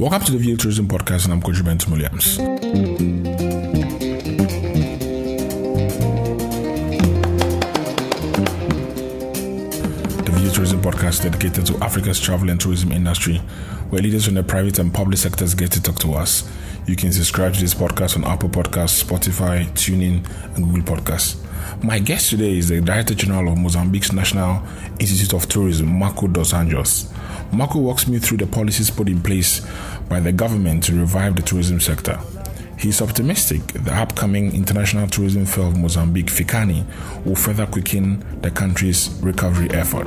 Welcome to the View Tourism Podcast, and I'm Kojo Bentum Williams. The View Tourism Podcast is dedicated to Africa's travel and tourism industry, where leaders from the private and public sectors get to talk to us. You can subscribe to this podcast on Apple Podcasts, Spotify, TuneIn, and Google Podcasts. My guest today is the Director General of Mozambique's National Institute of Tourism, Marco dos Anjos. Marco walks me through the policies put in place by the government to revive the tourism sector. He's optimistic the upcoming International Tourism Fair of Mozambique, FIKANI, will further quicken the country's recovery effort.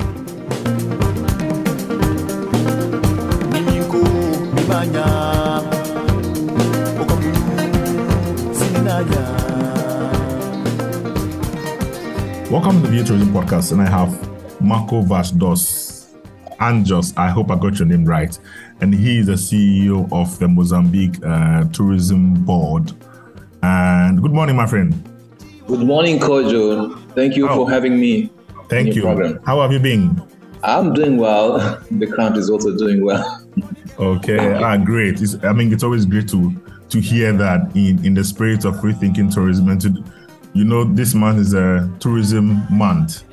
Welcome to the View Tourism Podcast, and I have Marco Vaz dos Anjos. I hope I got your name right. And he is the CEO of the Mozambique uh, Tourism Board. And good morning, my friend. Good morning, Kojo. Thank you oh, for having me. Thank you. Program. How have you been? I'm doing well. The country is also doing well. okay, ah, great. It's, I mean, it's always great to to hear that in, in the spirit of rethinking tourism and to you know, this month is a tourism month.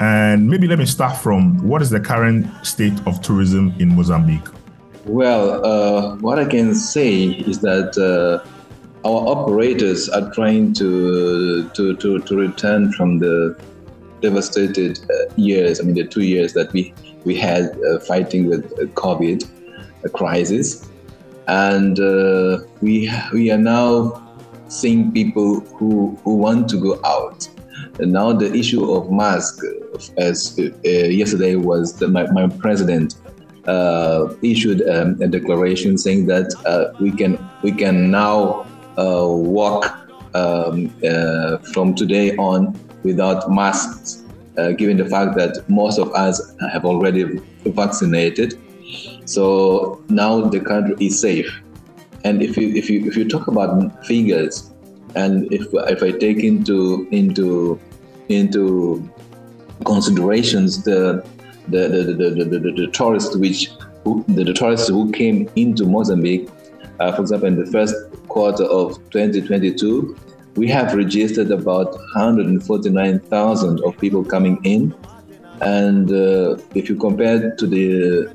And maybe let me start from what is the current state of tourism in Mozambique? Well, uh, what I can say is that uh, our operators are trying to, to, to, to return from the devastated uh, years, I mean, the two years that we, we had uh, fighting with COVID a crisis. And uh, we, we are now seeing people who, who want to go out. And now the issue of mask, as uh, yesterday was the, my, my president uh, issued um, a declaration saying that uh, we can we can now uh, walk um, uh, from today on without masks, uh, given the fact that most of us have already vaccinated. So now the country is safe. And if you if you if you talk about figures, and if if I take into into into considerations the the the, the, the, the, the tourists which who, the, tourists who came into Mozambique, uh, for example, in the first quarter of 2022, we have registered about 149,000 of people coming in, and uh, if you compare to the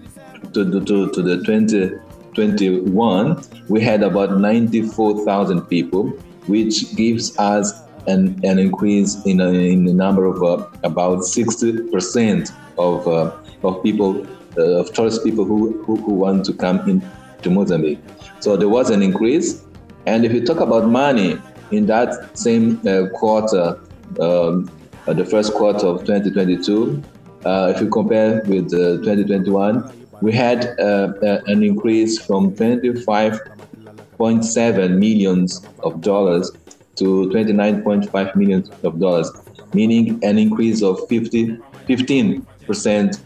to, to, to the 2021, we had about 94,000 people, which gives us an, an increase in, in the number of uh, about 60% of, uh, of people, uh, of tourist people who, who, who, want to come in to Mozambique. So there was an increase. And if you talk about money, in that same uh, quarter, um, uh, the first quarter of 2022, uh, if you compare with 2021, we had an increase from 25.7 millions of dollars to 29.5 million of dollars, meaning an increase of 50, 15 percent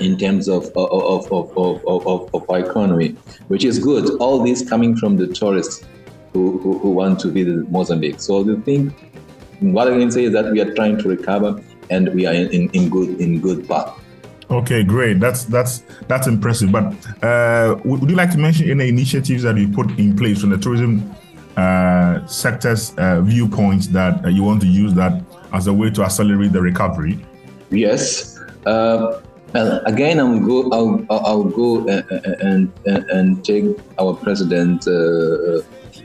in terms of of, of, of, of, of our economy, which is good. All this coming from the tourists who, who, who want to visit Mozambique. So the thing, what I can say is that we are trying to recover and we are in, in, in good in good path. Okay, great. That's that's that's impressive. But uh, would you like to mention any initiatives that you put in place from the tourism uh, sector's uh, viewpoint that uh, you want to use that as a way to accelerate the recovery? Yes. Uh, again, I'll go. I'll, I'll go uh, and, and, and take our president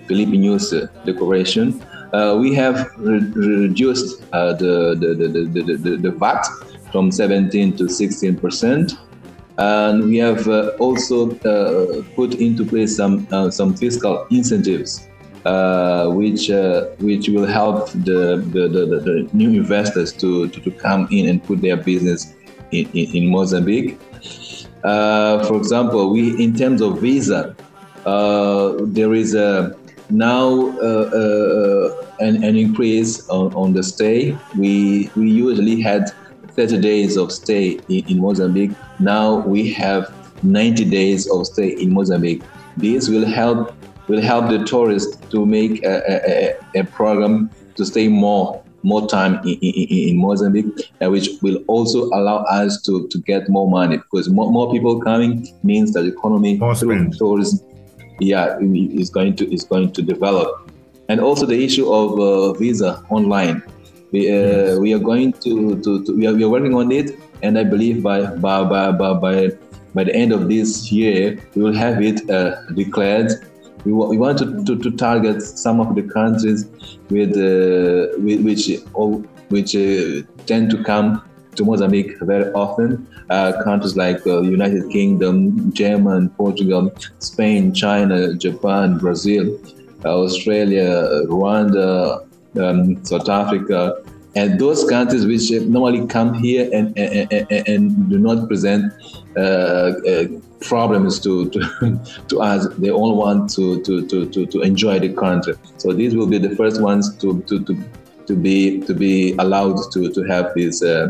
Nyusi declaration. we have re- reduced the, the, the, the, the, the VAT from 17 to 16 percent. And we have uh, also uh, put into place some uh, some fiscal incentives, uh, which uh, which will help the, the, the, the, new investors to, to, to, come in and put their business in, in, in Mozambique. Uh, for example, we in terms of visa, there is a now an, an increase on, on the stay. We we usually had 30 days of stay in, in Mozambique. Now we have 90 days of stay in Mozambique. This will help will help the tourists to make a, a, a program to stay more more time in, in, in Mozambique, uh, which will also allow us to, to get more money because more, more people coming means that the economy through tourism, yeah, is going to is going to develop, and also the issue of uh, visa online. We, uh, yes. we are going to, to, to, we, are, we are working on it, and I believe by by by by, by, by the end of this year we will have it uh, declared we, we want to, to, to, target some of the countries with, uh, with which which uh, tend to come to Mozambique very often. Uh, countries like the uh, United Kingdom, Germany, Portugal, Spain, China, Japan, Brazil, uh, Australia, Rwanda, um, South Africa, and those countries which normally come here and, and, and, and do not present uh, problems to, to, to us. They all want to, to, to, to, enjoy the country. So these will be the first ones to, to, to, to be to be allowed to, to have this uh,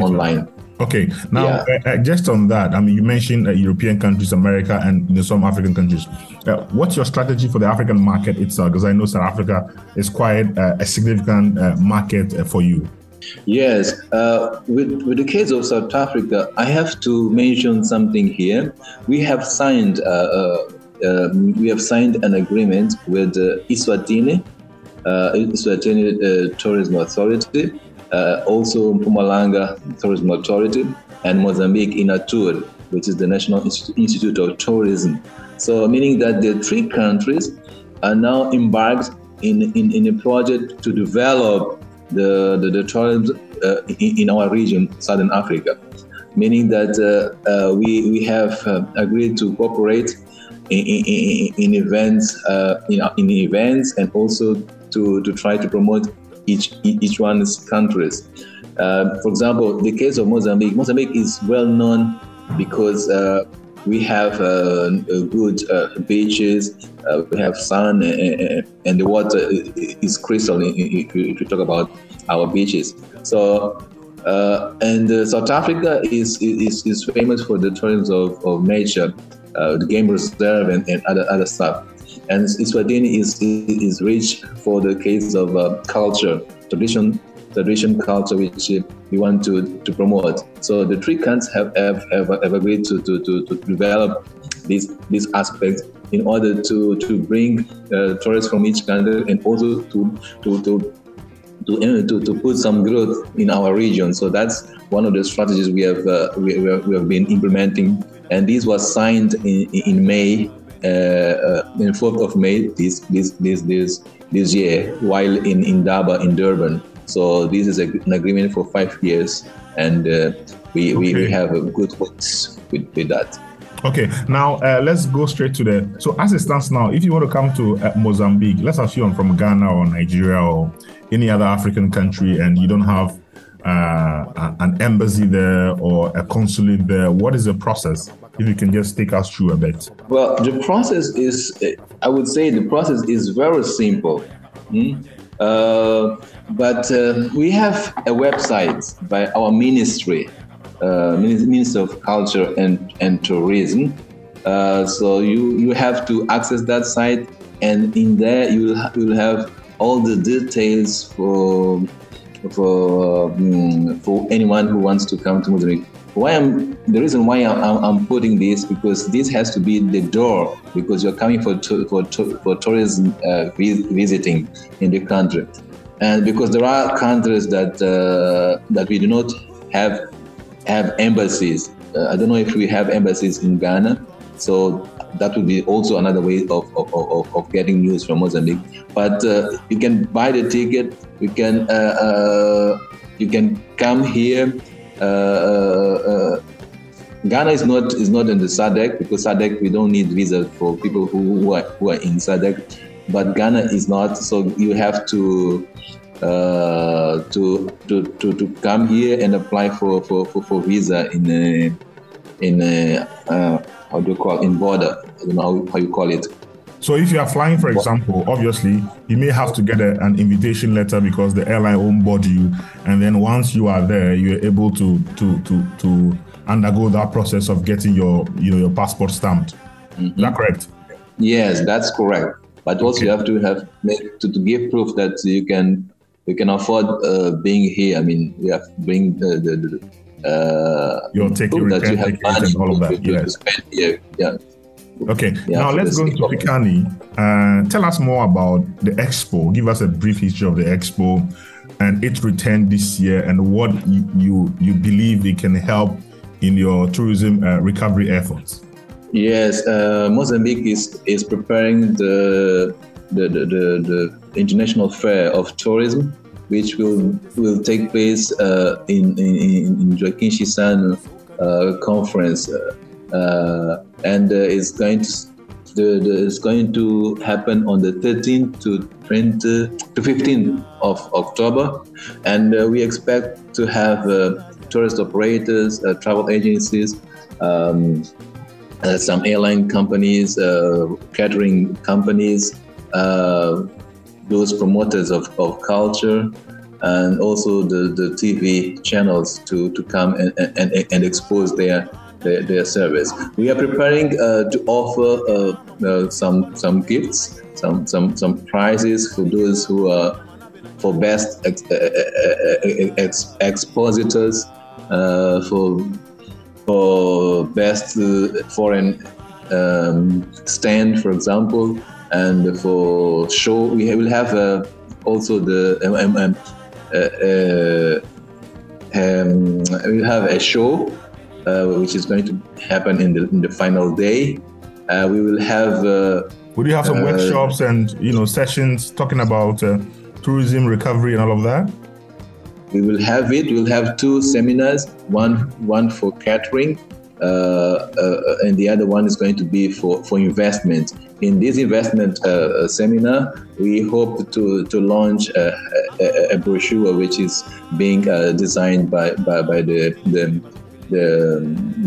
online. Okay, now yeah. uh, uh, just on that, I mean, you mentioned uh, European countries, America, and you know, some African countries. Uh, what's your strategy for the African market itself? Because I know South Africa is quite uh, a significant uh, market for you. Yes, with, with the case of South Africa, I have to mention something here. We have signed um, we have signed an agreement with uh, Eswatini, Eswatini Tourism Authority, uh, also Mpumalanga Tourism Authority, and Mozambique INATUR, which is the National Institute of Tourism. So, meaning that the three countries are now embarked in, in, in a project to develop the, the, the tourism uh, in, in, our region, Southern Africa. Meaning that uh, uh we, we have uh, agreed to cooperate in, in, in events, uh, in, in events, and also to, to try to promote each each one's countries. Uh, for example, the case of Mozambique. Mozambique is well known because we have uh, good uh, beaches, uh, we have sun, and, and, the water is crystal. If you talk about our beaches, so. Uh, and South Africa is, is is famous for the tourism of, of nature, the game reserve, and, and other other stuff. And Eswatini is, is rich for the case of uh, culture, tradition, tradition culture, which we want to, to promote. So the three countries have, have, have, have agreed to, to, to, to develop this, this aspect in order to, to bring uh, tourists from each country and also to, to, to to, to, to put some growth in our region. So that's one of the strategies we have uh, we, we, have been implementing. And this was signed in, in May uh, uh, in 4th of May this this this this this year while in Indaba in Durban. So this is a, an agreement for five years, and uh, we, okay. we, we have a good hopes with, with that. Okay, now uh, let's go straight to the. So as it stands now, if you want to come to uh, Mozambique, let's assume from Ghana or Nigeria or any other African country, and you don't have uh, an embassy there or a consulate there, what is the process? If you can just take us through a bit. Well, the process is, I would say, the process is very simple. Hmm? Uh, but uh, we have a website by our ministry, uh, Ministry of Culture and, and Tourism. Uh, so you, you have to access that site, and in there you will, you will have all the details for for um, for anyone who wants to come to Mozambique. Why I'm the reason why I'm, I'm, putting this because this has to be the door because you're coming for to, for to, for tourism uh, visiting in the country, and because there are countries that uh, that we do not have have embassies. Uh, I don't know if we have embassies in Ghana, so that would be also another way of, of, of, of getting news from Mozambique. But uh, you can buy the ticket. You can uh, uh you can come here. Uh, uh, Ghana is not is not in the SADC because SADC we don't need visa for people who, who are who are in SADC, but Ghana is not. So you have to uh, to, to, to, to come here and apply for, for, for, for visa in in a, uh, how do you call it, in border. I don't know how, how you call it. So if you are flying, for example, obviously you may have to get a, an invitation letter because the airline won't board you, and then once you are there, you're able to to to to undergo that process of getting your you know your passport stamped. Mm-hmm. Is that correct? Yes, that's correct. But also okay. you have to have make to, to give proof that you can we can afford uh, being here. I mean, we have bring the, the, the uh, your taking that you have and all of that. Yes. here. Yeah. Okay, yeah, now let's go into Fikani. Uh, tell us more about the expo. Give us a brief history of the expo and its return this year, and what you you, you believe it can help in your tourism uh, recovery efforts. Yes, uh, Mozambique is is preparing the the, the, the, the international fair of tourism, which will will take place uh, in, in in Joaquim Chissano uh, conference. Uh, uh, and uh, it's going to the, the, it's going to happen on the 13th to 20 to 15th of October, and uh, we expect to have tourist operators, travel agencies, um, some airline companies, catering companies, those promoters of, of culture, and also the, the TV channels to, to come and, and, and expose their their, their service. We are preparing uh, to offer uh, uh, some some gifts, some some some prizes for those who are for best ex, ex, expositors, for for best foreign um, stand, for example, and for show we will have uh, also the um, um, uh, uh, um, we have a show uh, which is going to happen in the in the final day. Uh, we will have. Uh, Would you have some workshops and you know sessions talking about tourism recovery and all of that? We will have it. We'll have two seminars. One one for catering, uh, uh, and the other one is going to be for, for investment. In this investment uh, seminar, we hope to, to launch a, a, a brochure which is being designed by, by, by the, the the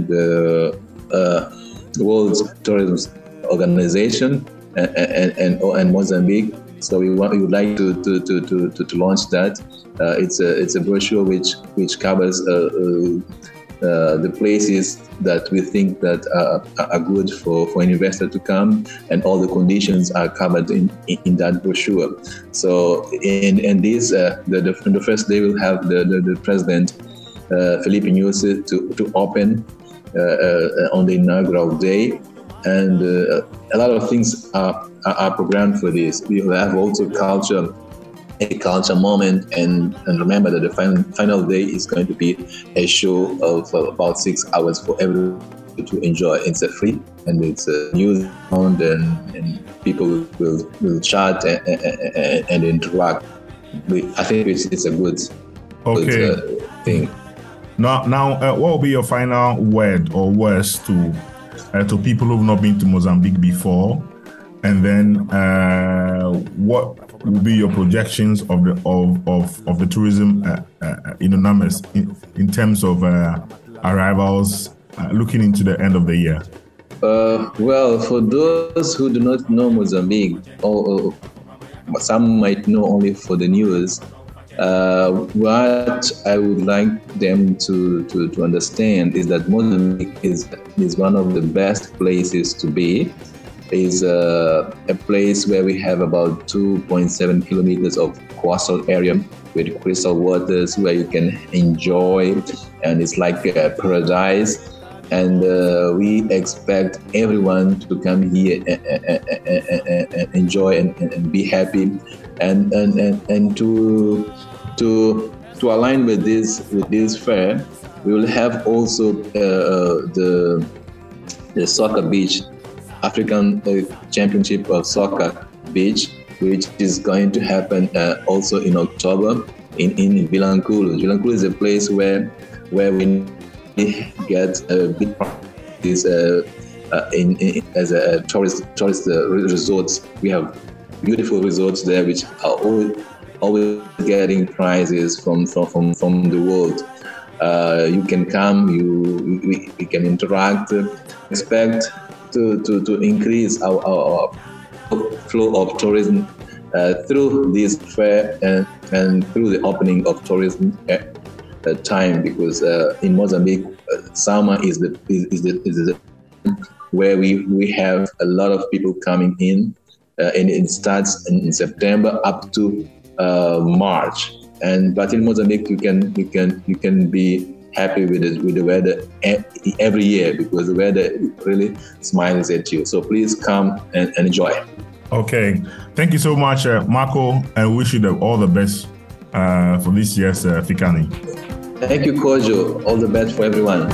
the uh, World Tourism Organization and, and, and, and Mozambique. So we want we would like to to, to, to, to launch that. Uh, it's a it's a brochure which which covers uh, the places that we think that are, are, good for, for an investor to come, and all the conditions are covered in, in, that brochure. So in in this uh, the, the, the first day we'll have the, the, the president uh, Filipe Nyusi to, to open uh, uh, on the inaugural day. And a lot of things are, are, programmed for this. We have also culture a culture moment and, and remember that the final, final day is going to be a show of uh, about six hours for everyone to enjoy. It's a free and it's a new sound and, and people will, will chat and, and, and interact. I think it's, it's a good, okay. good uh, thing. Now, now, uh, what will be your final word or words to uh, to people who've not been to Mozambique before, and then uh, what will be your projections of the of of, of the tourism uh, uh, numbers in, in terms of uh, arrivals looking into the end of the year? well, for those who do not know Mozambique, or, or some might know only for the news. Uh, what I would like them to, to, to understand is that Mozambique is, is one of the best places to be. Is uh, a place where we have about 2.7 kilometers of coastal area with crystal waters where you can enjoy, and it's like a paradise. And uh, we expect everyone to come here and, and, and enjoy and, be happy. And, and, and, and to to to align with this with this fair we will have also uh, the the soccer beach african uh, championship of soccer beach which is going to happen uh, also in october in in Vilanculo. Vilanculo is a place where where we get a big is uh, uh, in, in, as a tourist tourist uh, resorts. We have beautiful resorts there, which are all always getting prizes from from from, from the world. Uh, you can come, you we, we can interact. Expect to, to, to increase our, our, our flow of tourism uh, through this fair and, and through the opening of tourism uh, time because uh, in Mozambique, uh, summer is the is, is, the, is the where we, we have a lot of people coming in, uh, and it starts in September up to uh, March. And but in Mozambique, you can you can you can be happy with it with the weather every year because the weather really smiles at you. So please come and, and enjoy. Okay, thank you so much, uh, Marco, and wish you the, all the best uh, for this year's uh, Fikani. Thank you, Kojo. All the best for everyone.